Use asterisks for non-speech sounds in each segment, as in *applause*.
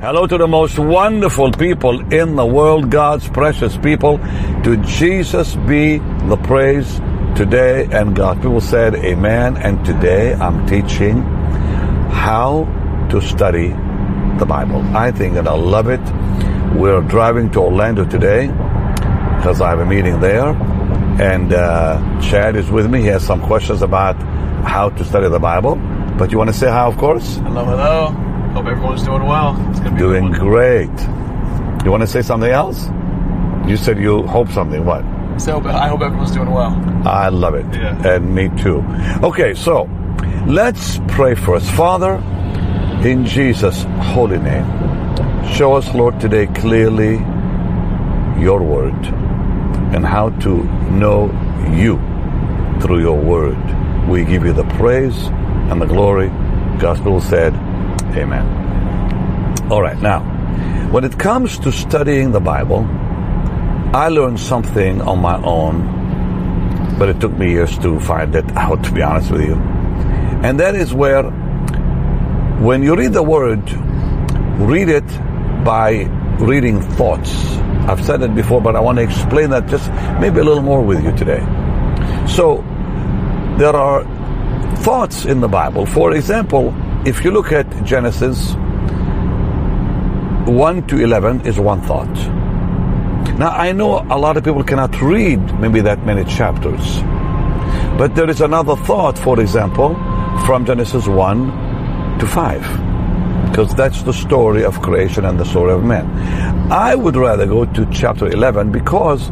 Hello to the most wonderful people in the world, God's precious people. To Jesus be the praise today. And God, people said, Amen. And today I'm teaching how to study the Bible. I think that I love it. We're driving to Orlando today because I have a meeting there. And uh, Chad is with me. He has some questions about how to study the Bible. But you want to say hi, of course? Hello, hello. Hope everyone's doing well. It's gonna be Doing great. You want to say something else? You said you hope something. What? So I hope everyone's doing well. I love it. Yeah. And me too. Okay, so let's pray first. Father, in Jesus' holy name, show us, Lord, today clearly your word and how to know you through your word. We give you the praise and the glory. Gospel said, Amen. All right, now, when it comes to studying the Bible, I learned something on my own, but it took me years to find it *laughs* out, to be honest with you. And that is where, when you read the Word, read it by reading thoughts. I've said it before, but I want to explain that just maybe a little more with you today. So, there are thoughts in the Bible. For example, if you look at Genesis 1 to 11 is one thought. Now I know a lot of people cannot read maybe that many chapters. But there is another thought, for example, from Genesis 1 to 5. Because that's the story of creation and the story of man. I would rather go to chapter 11 because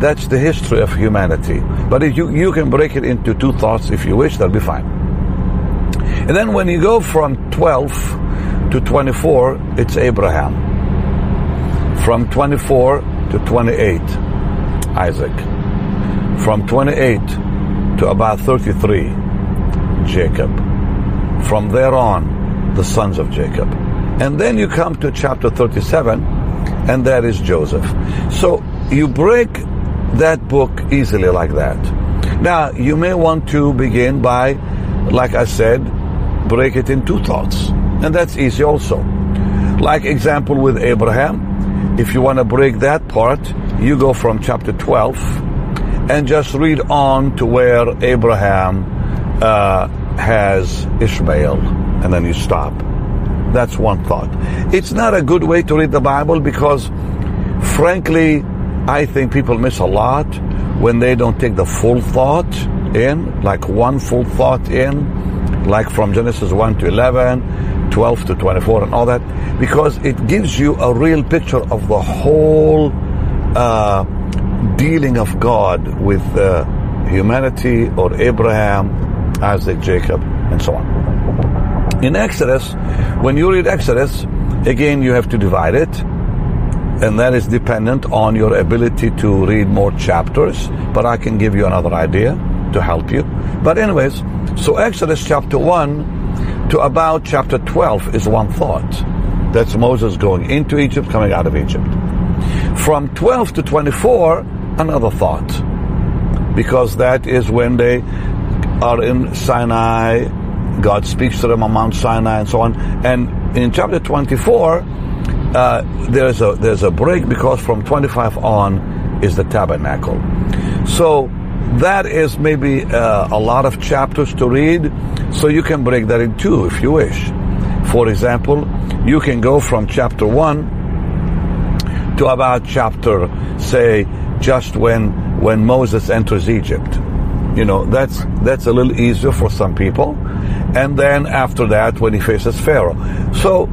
that's the history of humanity. But if you, you can break it into two thoughts if you wish, that'll be fine. And then when you go from 12 to 24, it's Abraham. From 24 to 28, Isaac. From 28 to about 33, Jacob. From there on, the sons of Jacob. And then you come to chapter 37, and that is Joseph. So you break that book easily like that. Now, you may want to begin by, like I said, break it in two thoughts. And that's easy also. Like example with Abraham, if you want to break that part, you go from chapter 12 and just read on to where Abraham uh, has Ishmael, and then you stop. That's one thought. It's not a good way to read the Bible because, frankly, I think people miss a lot when they don't take the full thought in, like one full thought in, like from Genesis 1 to 11, 12 to 24, and all that, because it gives you a real picture of the whole uh, dealing of God with uh, humanity or Abraham, Isaac, Jacob, and so on. In Exodus, when you read Exodus, again you have to divide it, and that is dependent on your ability to read more chapters, but I can give you another idea to help you. But anyways, so Exodus chapter 1 to about chapter 12 is one thought. That's Moses going into Egypt, coming out of Egypt. From 12 to 24, another thought. Because that is when they are in Sinai, God speaks to them on Mount Sinai and so on. And in chapter 24, uh, there's a there's a break because from 25 on is the tabernacle. So that is maybe uh, a lot of chapters to read. So you can break that in two if you wish. For example, you can go from chapter one to about chapter, say, just when when Moses enters Egypt. You know, that's that's a little easier for some people. And then after that, when he faces Pharaoh. So,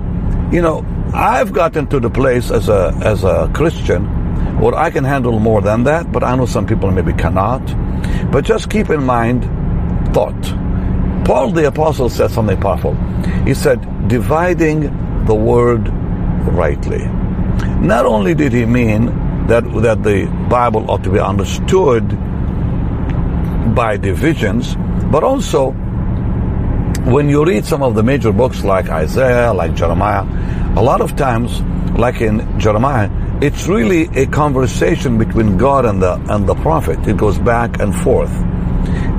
you know, I've gotten to the place as a as a Christian where I can handle more than that, but I know some people maybe cannot. But just keep in mind thought. Paul the apostle said something powerful. He said, dividing the word rightly. Not only did he mean that that the Bible ought to be understood by divisions, but also when you read some of the major books like Isaiah, like Jeremiah, a lot of times, like in Jeremiah, it's really a conversation between God and the and the prophet. It goes back and forth.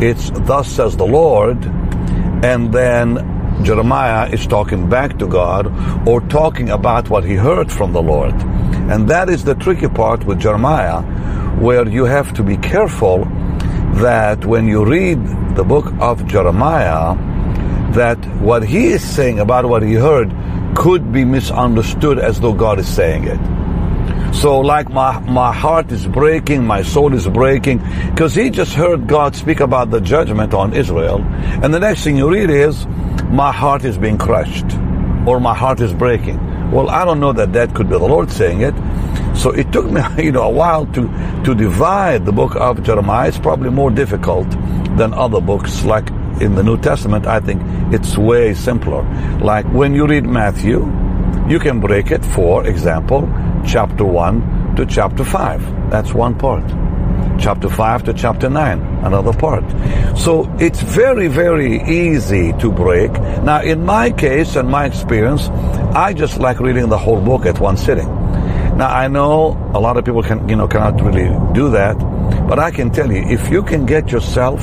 It's thus says the Lord, and then Jeremiah is talking back to God or talking about what he heard from the Lord. And that is the tricky part with Jeremiah, where you have to be careful that when you read the book of Jeremiah, that what he is saying about what he heard could be misunderstood as though God is saying it. So like my, my heart is breaking, my soul is breaking, because he just heard God speak about the judgment on Israel. And the next thing you read is, my heart is being crushed, or my heart is breaking. Well, I don't know that that could be the Lord saying it. So it took me, *laughs* you know, a while to, to divide the book of Jeremiah. It's probably more difficult than other books like in the New Testament. I think it's way simpler. Like when you read Matthew, you can break it, for example, chapter 1 to chapter 5. That's one part. Chapter 5 to chapter 9, another part. So it's very, very easy to break. Now, in my case and my experience, I just like reading the whole book at one sitting. Now, I know a lot of people can, you know, cannot really do that, but I can tell you, if you can get yourself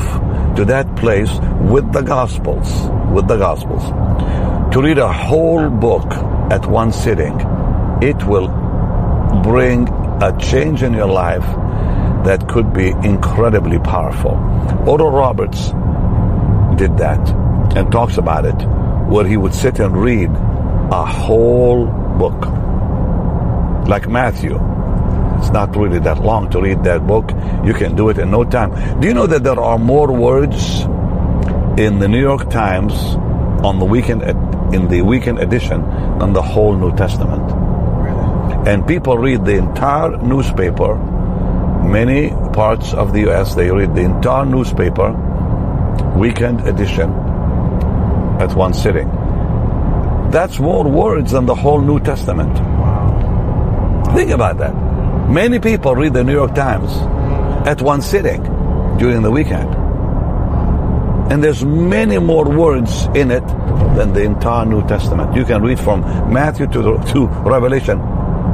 to that place with the Gospels, with the Gospels, to read a whole book at one sitting, it will bring a change in your life that could be incredibly powerful. Oral Roberts did that and talks about it, where he would sit and read a whole book. Like Matthew. It's not really that long to read that book. You can do it in no time. Do you know that there are more words in the New York Times on the weekend in the weekend edition than the whole New Testament? And people read the entire newspaper. Many parts of the US, they read the entire newspaper, weekend edition, at one sitting. That's more words than the whole New Testament. Think about that. Many people read the New York Times at one sitting during the weekend. And there's many more words in it than the entire New Testament. You can read from Matthew to, to Revelation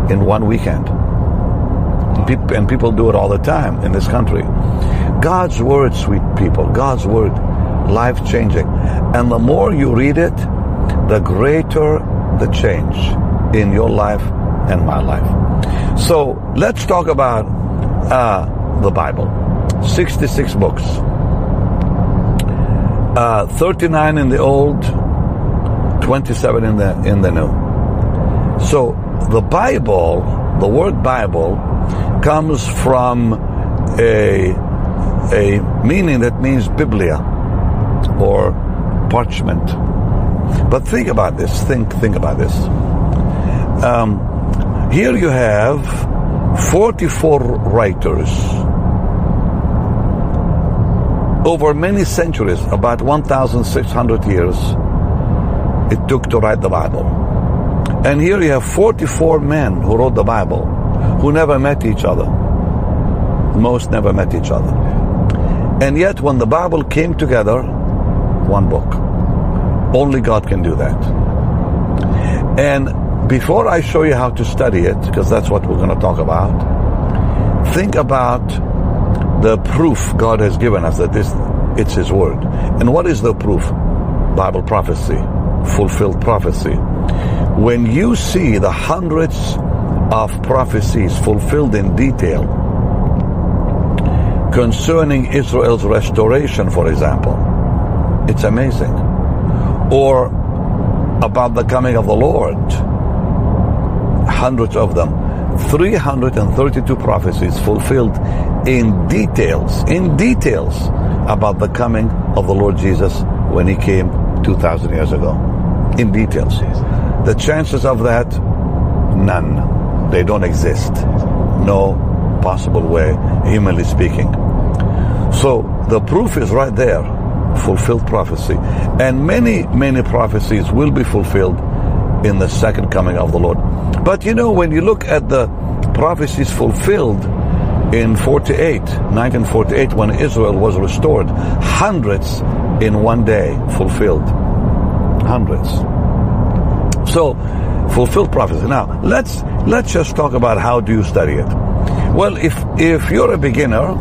in one weekend. And people do it all the time in this country. God's word, sweet people, God's word, life changing. And the more you read it, the greater the change in your life and my life. So let's talk about uh, the Bible. 66 books. Uh, 39 in the old, 27 in the in the new. So the Bible, the word Bible, comes from a a meaning that means Biblia or parchment. But think about this. Think think about this. Um, here you have 44 writers over many centuries, about 1,600 years, it took to write the Bible. And here you have 44 men who wrote the Bible who never met each other. Most never met each other. And yet, when the Bible came together, one book. Only God can do that. And before I show you how to study it, because that's what we're going to talk about, think about the proof God has given us that this it's His Word. And what is the proof? Bible prophecy, fulfilled prophecy. When you see the hundreds of prophecies fulfilled in detail concerning Israel's restoration, for example, it's amazing. Or about the coming of the Lord, hundreds of them. 332 prophecies fulfilled in details, in details about the coming of the Lord Jesus when he came 2,000 years ago. In details. The chances of that, none. They don't exist. No possible way, humanly speaking. So the proof is right there. Fulfilled prophecy. And many, many prophecies will be fulfilled in the second coming of the Lord. But you know, when you look at the prophecies fulfilled in 48, 1948, when Israel was restored, hundreds in one day fulfilled. Hundreds. So, fulfilled prophecy. Now, let's let's just talk about how do you study it. Well, if if you're a beginner,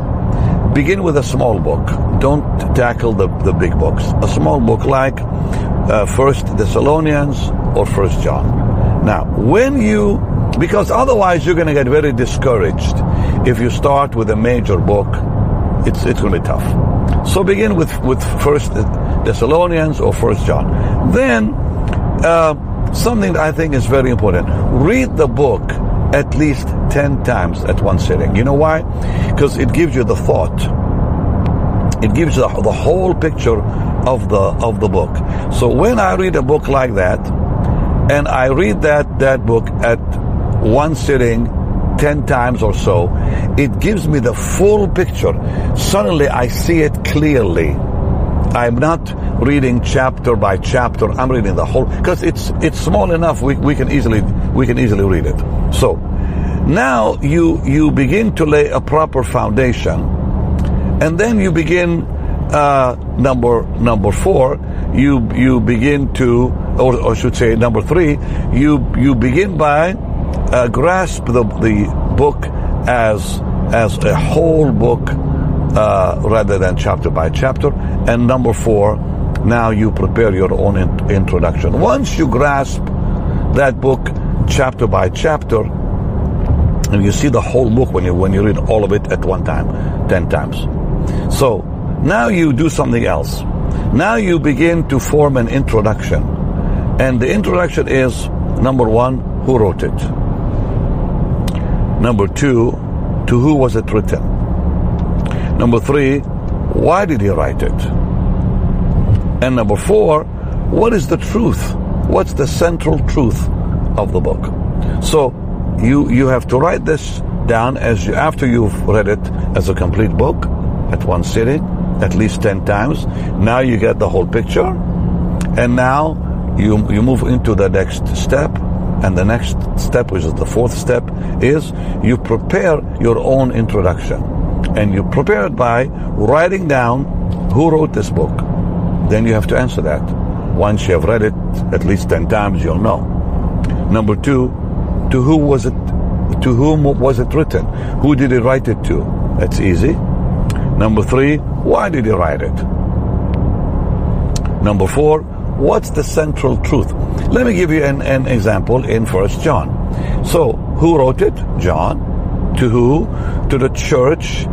begin with a small book. Don't tackle the, the big books. A small book like uh, First Thessalonians or First John. Now, when you, because otherwise you're going to get very discouraged if you start with a major book. It's it's going to be tough. So begin with with First Thessalonians or First John. Then uh, something I think is very important: read the book at least ten times at one sitting. You know why? Because it gives you the thought. It gives you the, the whole picture of the of the book. So when I read a book like that, and I read that that book at one sitting 10 times or so, it gives me the full picture. Suddenly I see it clearly. I'm not reading chapter by chapter. I'm reading the whole because it's it's small enough we, we can easily we can easily read it. So now you you begin to lay a proper foundation and then you begin uh, number number four you you begin to or, or should say number three you you begin by uh, grasp the the book as as a whole book uh, rather than chapter by chapter. And number four now you prepare your own in- introduction. Once you grasp that book chapter by chapter and you see the whole book when you when you read all of it at one time ten times. So now you do something else. Now you begin to form an introduction. And the introduction is number one who wrote it number two to who was it written? Number three why did he write it? And number four what is the truth? What's the central truth of the book? So you you have to write this down as you after you've read it as a complete book at one sitting at least 10 times. Now you get the whole picture. And now you you move into the next step and the next step which is the fourth step is you prepare your own introduction. And you prepare it by writing down who wrote this book. Then you have to answer that. Once you have read it at least 10 times you'll know. Number two to who was it to whom was it written? Who did he write it to? That's easy. Number three why did he write it? Number four what's the central truth? Let me give you an, an example in first john. So who wrote it? John. To who? To the church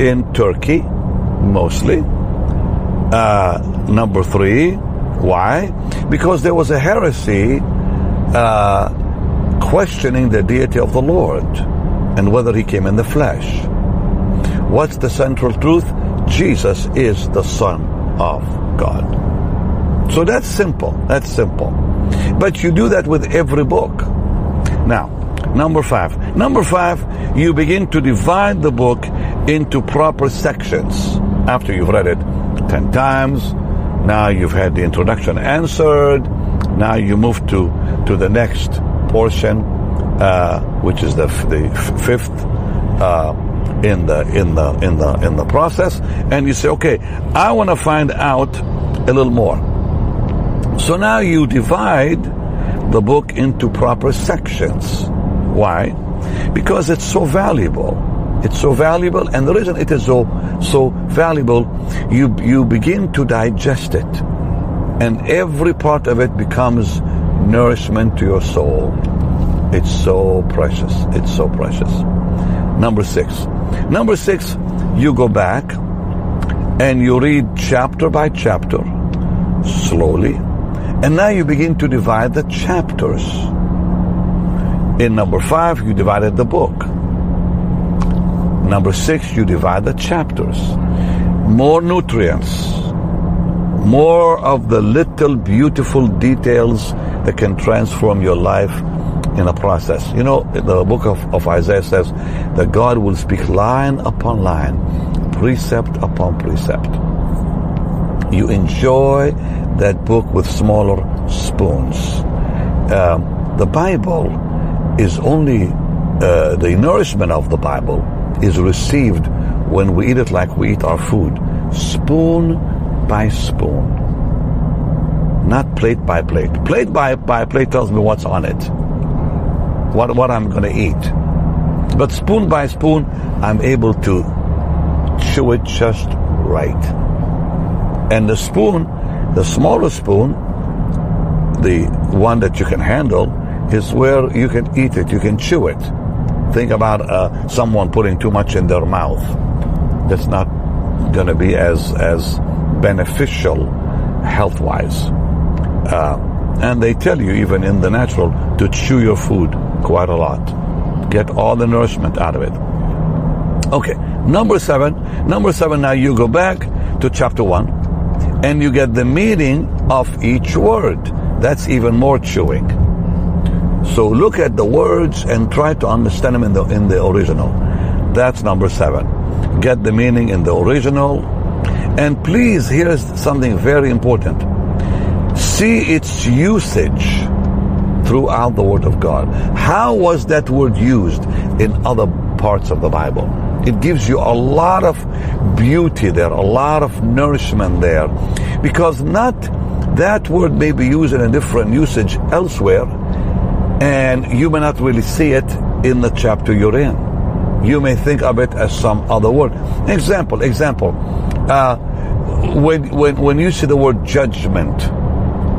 in turkey mostly. Uh, number three. Why? Because there was a heresy uh, questioning the deity of the Lord and whether he came in the flesh. What's the central truth? Jesus is the Son of God. So that's simple. That's simple. But you do that with every book. Now, number five. Number five, you begin to divide the book into proper sections. After you've read it 10 times, now you've had the introduction answered, now you move to, to the next portion, uh, which is the the fifth uh, in the in the in the in the process, and you say, okay, I want to find out a little more. So now you divide the book into proper sections. Why? Because it's so valuable. It's so valuable, and the reason it is so so valuable, you you begin to digest it, and every part of it becomes nourishment to your soul. It's so precious. It's so precious. Number six. Number six, you go back and you read chapter by chapter slowly. And now you begin to divide the chapters. In number five, you divided the book. Number six, you divide the chapters. More nutrients. More of the little beautiful details that can transform your life in a process. You know, the book of, of Isaiah says that God will speak line upon line, precept upon precept. You enjoy that book with smaller spoons. Um, the Bible is only, uh, the nourishment of the Bible is received when we eat it like we eat our food, spoon by spoon. Not plate by plate. Plate by, by plate tells me what's on it what, what I'm going to eat. But spoon by spoon, I'm able to chew it just right. And the spoon, the smaller spoon, the one that you can handle is where you can eat it, you can chew it. Think about uh, someone putting too much in their mouth. That's not going to be as as beneficial health wise. Uh, and they tell you even in the natural to chew your food quite a lot. Get all the nourishment out of it. Okay, number seven. Number seven. Now you go back to chapter one, and you get the meaning of each word. That's even more chewing. So look at the words and try to understand them in the in the original. That's number seven. Get the meaning in the original. And please, here's something very important. See its usage throughout the Word of God. How was that word used in other parts of the Bible? It gives you a lot of beauty there, a lot of nourishment there. Because not that word may be used in a different usage elsewhere, and you may not really see it in the chapter you're in. You may think of it as some other word. Example, example. Uh, when, when, when you see the word judgment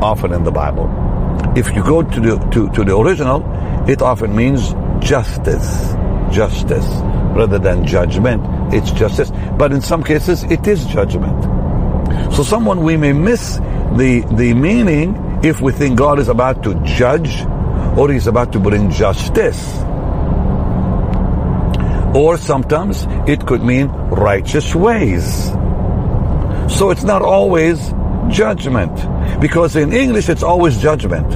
often in the Bible, if you go to the, to, to the original, it often means justice. Justice. Rather than judgment, it's justice. But in some cases, it is judgment. So someone, we may miss the, the meaning if we think God is about to judge or he's about to bring justice. Or sometimes it could mean righteous ways. So it's not always judgment. Because in English it's always judgment.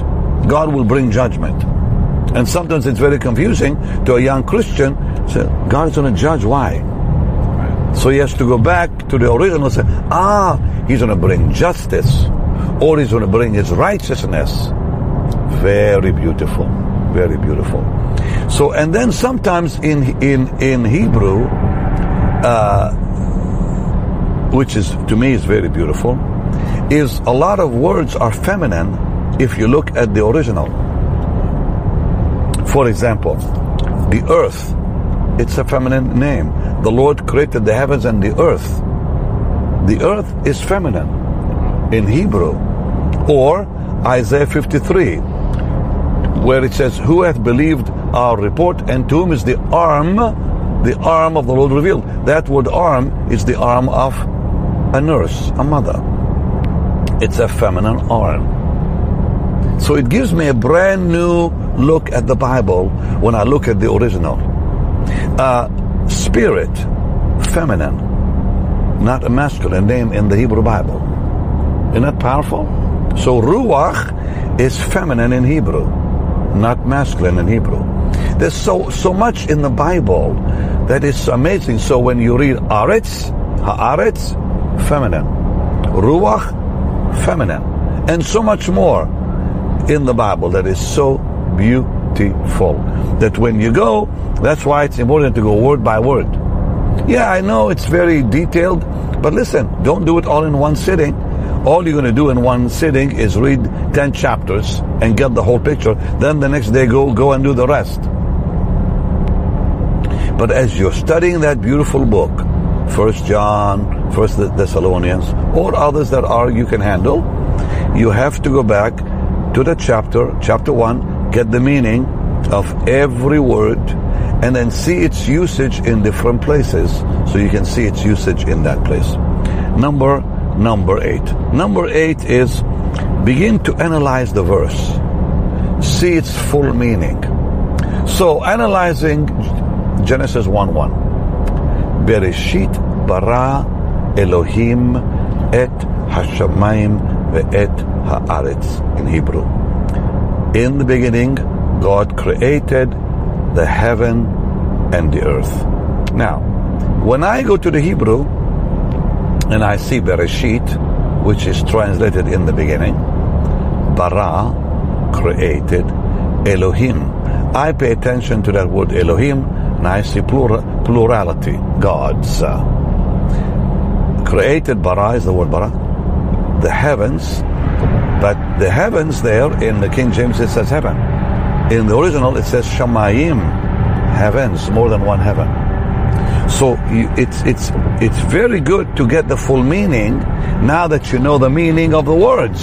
God will bring judgment. And sometimes it's very confusing to a young Christian. So God is going to judge. Why? So he has to go back to the original and say, ah, he's going to bring justice. Or he's going to bring his righteousness. Very beautiful. Very beautiful. So, and then sometimes in, in, in Hebrew, uh, which is, to me, is very beautiful, is a lot of words are feminine if you look at the original. For example, the earth, it's a feminine name. The Lord created the heavens and the earth. The earth is feminine in Hebrew. Or Isaiah 53, where it says, Who hath believed our report, and to whom is the arm, the arm of the Lord revealed? That word arm is the arm of a nurse, a mother. It's a feminine arm. So it gives me a brand new look at the Bible when I look at the original. Uh, spirit, feminine, not a masculine name in the Hebrew Bible. Isn't that powerful? So ruach is feminine in Hebrew, not masculine in Hebrew. There's so so much in the Bible that is amazing. So when you read aretz, haaretz, feminine, ruach, feminine, and so much more in the Bible that is so beautiful. That when you go, that's why it's important to go word by word. Yeah, I know it's very detailed, but listen, don't do it all in one sitting. All you're going to do in one sitting is read 10 chapters and get the whole picture. Then the next day go, go and do the rest. But as you're studying that beautiful book, First John, First Thessalonians, or others that are you can handle, you have to go back to the chapter, chapter one, get the meaning of every word, and then see its usage in different places, so you can see its usage in that place. Number number eight. Number eight is begin to analyze the verse, see its full meaning. So analyzing Genesis 1 1. Bereshit bara Elohim et hashamayim ve'et haaretz in Hebrew. In the beginning, God created the heaven and the earth. Now, when I go to the Hebrew and I see Bereshit, which is translated in the beginning, bara, created, Elohim. I pay attention to that word Elohim and I see plura, plurality, gods. Created bara is the word bara, the heavens, but the heavens there in the King James it says heaven. In the original it says shamayim, heavens, more than one heaven. So it's it's it's very good to get the full meaning now that you know the meaning of the words.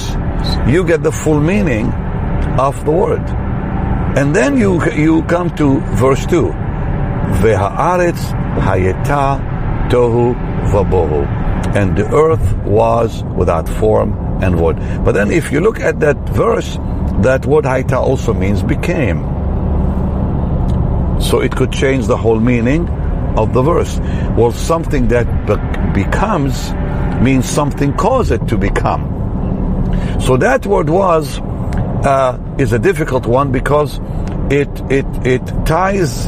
you get the full meaning of the word. And then you, you come to verse 2. Veha'aretz hayeta tohu vabohu. And the earth was without form and what. But then if you look at that verse, that word haita also means became. So it could change the whole meaning of the verse. Well, something that be- becomes means something caused it to become. So that word was uh, is a difficult one because it it it ties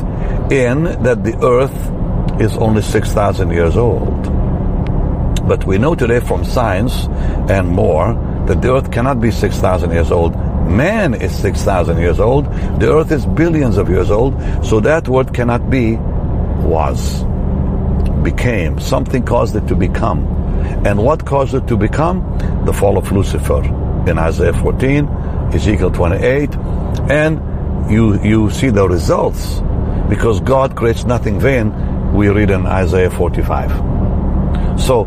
in that the earth is only six thousand years old. But we know today from science and more that the earth cannot be six thousand years old. Man is 6,000 years old. The earth is billions of years old. So that word cannot be was, became. Something caused it to become. And what caused it to become? The fall of Lucifer in Isaiah 14, Ezekiel 28. And you, you see the results. Because God creates nothing vain, we read in Isaiah 45. So,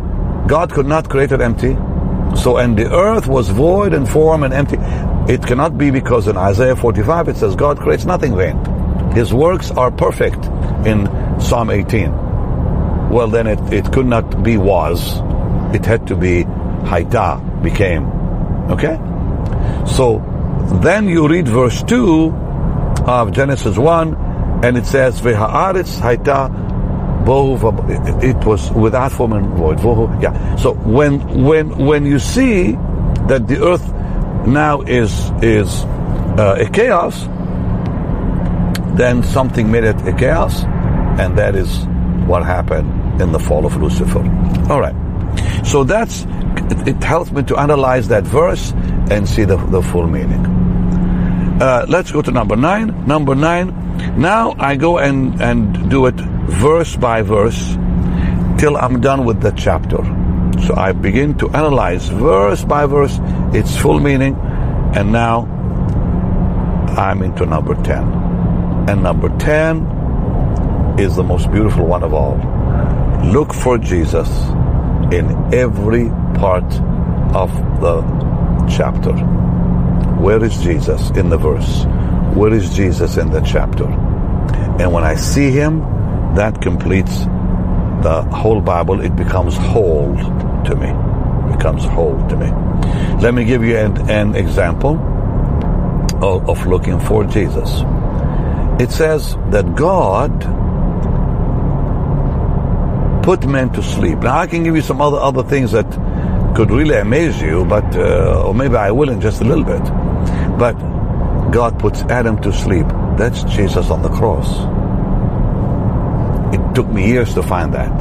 God could not create it empty. So, and the earth was void and form and empty. It cannot be because in Isaiah 45 it says God creates nothing vain. His works are perfect in Psalm 18. Well, then it, it could not be was. It had to be haita, became. Okay? So then you read verse 2 of Genesis 1 and it says, V'ha'aretz haita It was without form and void. Yeah. So when, when, when you see that the earth now is is uh, a chaos, then something made it a chaos, and that is what happened in the fall of Lucifer. All right. So that's it, it helps me to analyze that verse and see the, the full meaning. Uh, let's go to number nine. Number nine. Now I go and, and do it verse by verse till I'm done with the chapter. So I begin to analyze verse by verse its full meaning, and now I'm into number 10. And number 10 is the most beautiful one of all. Look for Jesus in every part of the chapter. Where is Jesus in the verse? Where is Jesus in the chapter? And when I see him, that completes the whole Bible. It becomes whole to me. Becomes whole to me. Let me give you an, an example of, of looking for Jesus. It says that God put men to sleep. Now I can give you some other other things that could really amaze you, but uh, or maybe I will in just a little bit. But God puts Adam to sleep. That's Jesus on the cross. It took me years to find that.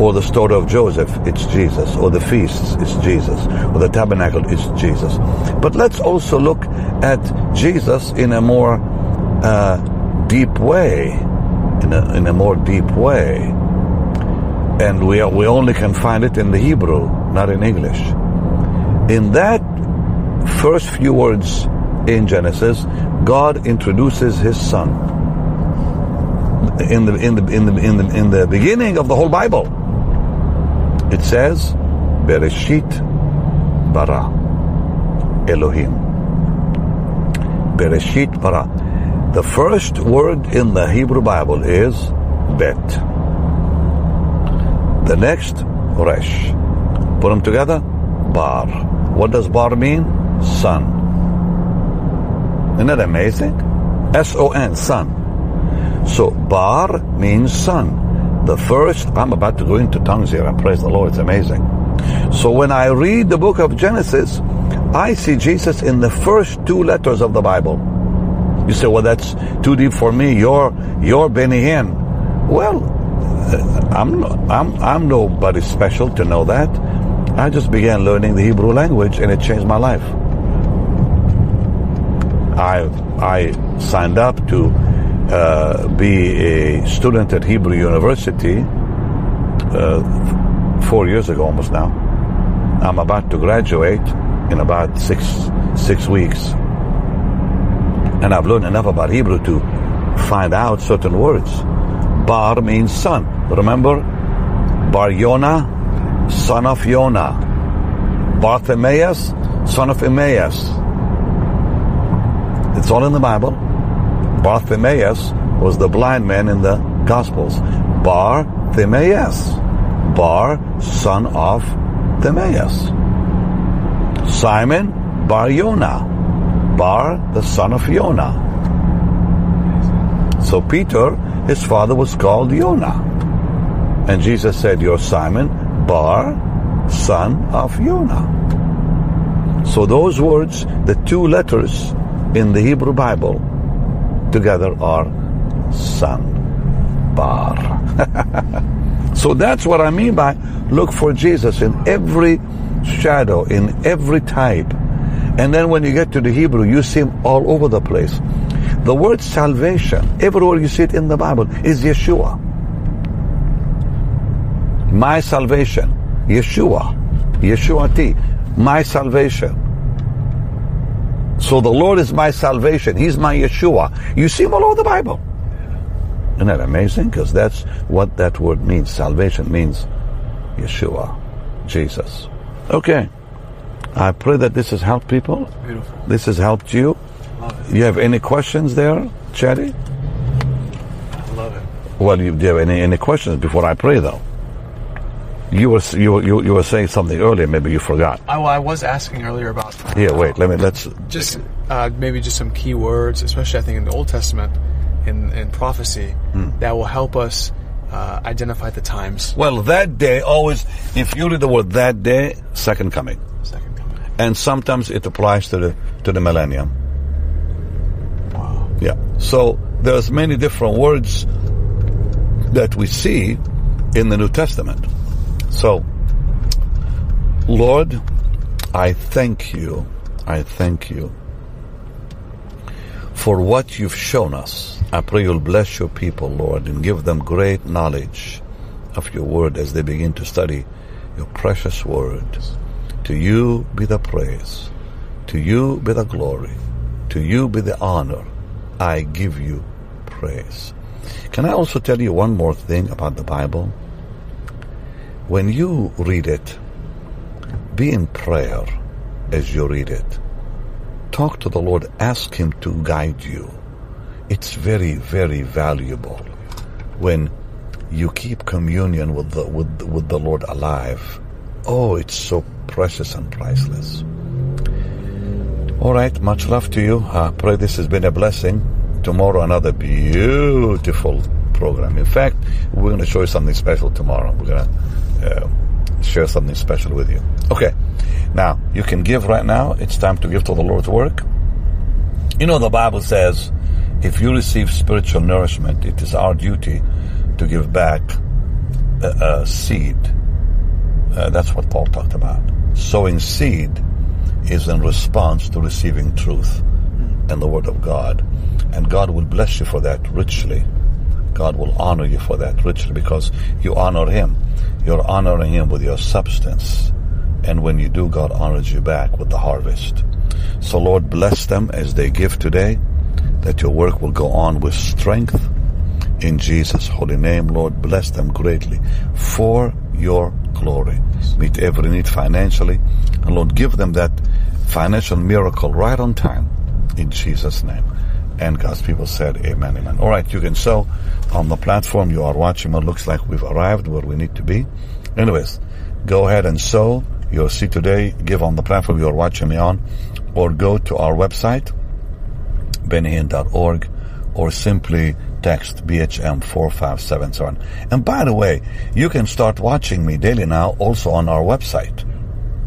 Or the story of Joseph, it's Jesus. Or the feasts, it's Jesus. Or the tabernacle, it's Jesus. But let's also look at Jesus in a more uh, deep way. In a, in a more deep way. And we, we only can find it in the Hebrew, not in English. In that first few words in Genesis, God introduces his son. In the, in the, in the, in the, in the beginning of the whole Bible, it says, Bereshit bara Elohim. Bereshit bara. The first word in the Hebrew Bible is bet. The next, resh. Put them together, bar. What does bar mean? Son. Isn't that amazing? S-O-N, son. So bar means son. The first, I'm about to go into tongues here, and praise the Lord, it's amazing. So when I read the book of Genesis, I see Jesus in the first two letters of the Bible. You say, well, that's too deep for me. You're, you're Benny Hinn. Well, uh, I'm, I'm, I'm nobody special to know that. I just began learning the Hebrew language and it changed my life. I, I signed up to uh, be a student at Hebrew University uh, four years ago almost now. I'm about to graduate in about six, six weeks. And I've learned enough about Hebrew to find out certain words. Bar means son. Remember? Bar Yonah, son of Yonah. Bartimaeus, son of Emmaus. It's all in the Bible. Bartimaeus was the blind man in the Gospels. Bartimaeus. Bar, son of Timaeus. Simon Bar Yonah. Bar, the son of Yonah. So Peter, his father was called Yonah. And Jesus said, You're Simon Bar, son of Yonah. So those words, the two letters in the Hebrew Bible, together are son. Bar. *laughs* so that's what I mean by look for Jesus in every shadow, in every type. And then when you get to the Hebrew, you see him all over the place. The word salvation, everywhere you see it in the Bible, is Yeshua. My salvation, Yeshua, Yeshuati, my salvation. So the Lord is my salvation. He's my Yeshua. You see him all over the Bible. Isn't that amazing? Because that's what that word means. Salvation means Yeshua, Jesus. Okay. I pray that this has helped people. Beautiful. This has helped you. Love it. You have any questions there, Chatty? I love it. Well, you, do you have any, any questions before I pray, though? You were, you, you, you were saying something earlier, maybe you forgot. I, well, I was asking earlier about uh, Here, wait, let me, let's, just uh, maybe just some key words, especially I think in the Old Testament, in, in prophecy, Hmm. that will help us uh, identify the times. well, that day always, if you read the word that day, second coming. Second coming. And sometimes it applies to the, to the millennium. Wow. Yeah. So there's many different words that we see in the New Testament. So, Lord, I thank you. I thank you for what you've shown us. I pray you'll bless your people, Lord, and give them great knowledge of your word as they begin to study your precious word. To you be the praise. To you be the glory. To you be the honor. I give you praise. Can I also tell you one more thing about the Bible? When you read it, be in prayer as you read it. Talk to the Lord, ask Him to guide you. It's very, very valuable when you keep communion with the, with, with the Lord alive. Oh, it's so precious and priceless. All right, much love to you. I pray this has been a blessing. Tomorrow, another beautiful program. In fact, we're going to show you something special tomorrow. We're going to uh, share something special with you. Okay, now you can give right now. It's time to give to the Lord's work. You know, the Bible says if you receive spiritual nourishment, it is our duty to give back a, a seed. Uh, that's what Paul talked about. Sowing seed is in response to receiving truth and the Word of God. And God will bless you for that richly. God will honor you for that richly because you honor Him. You're honoring Him with your substance. And when you do, God honors you back with the harvest. So, Lord, bless them as they give today, that your work will go on with strength. In Jesus' holy name, Lord, bless them greatly for your glory. Meet every need financially. And Lord, give them that financial miracle right on time. In Jesus' name. And God's people said, Amen, Amen. All right, you can sow on the platform you are watching. It looks like we've arrived where we need to be. Anyways, go ahead and sow your seed today. Give on the platform you are watching me on, or go to our website, bennyhinn.org, or simply text BHM4577. And by the way, you can start watching me daily now also on our website.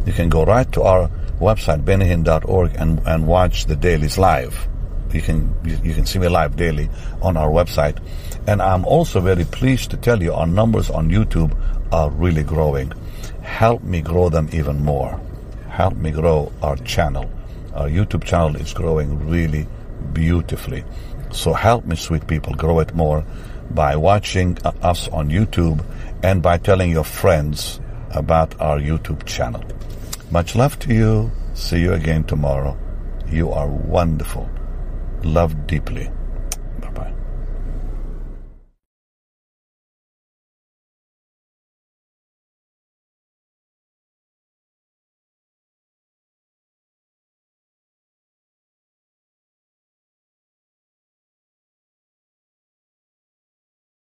You can go right to our website, bennyhinn.org, and, and watch the dailies live. You can, you, can see me live daily on our website. And I'm also very pleased to tell you our numbers on YouTube are really growing. Help me grow them even more. Help me grow our channel. Our YouTube channel is growing really beautifully. So help me, sweet people, grow it more by watching uh, us on YouTube and by telling your friends about our YouTube channel. Much love to you. See you again tomorrow. You are wonderful. Loved deeply.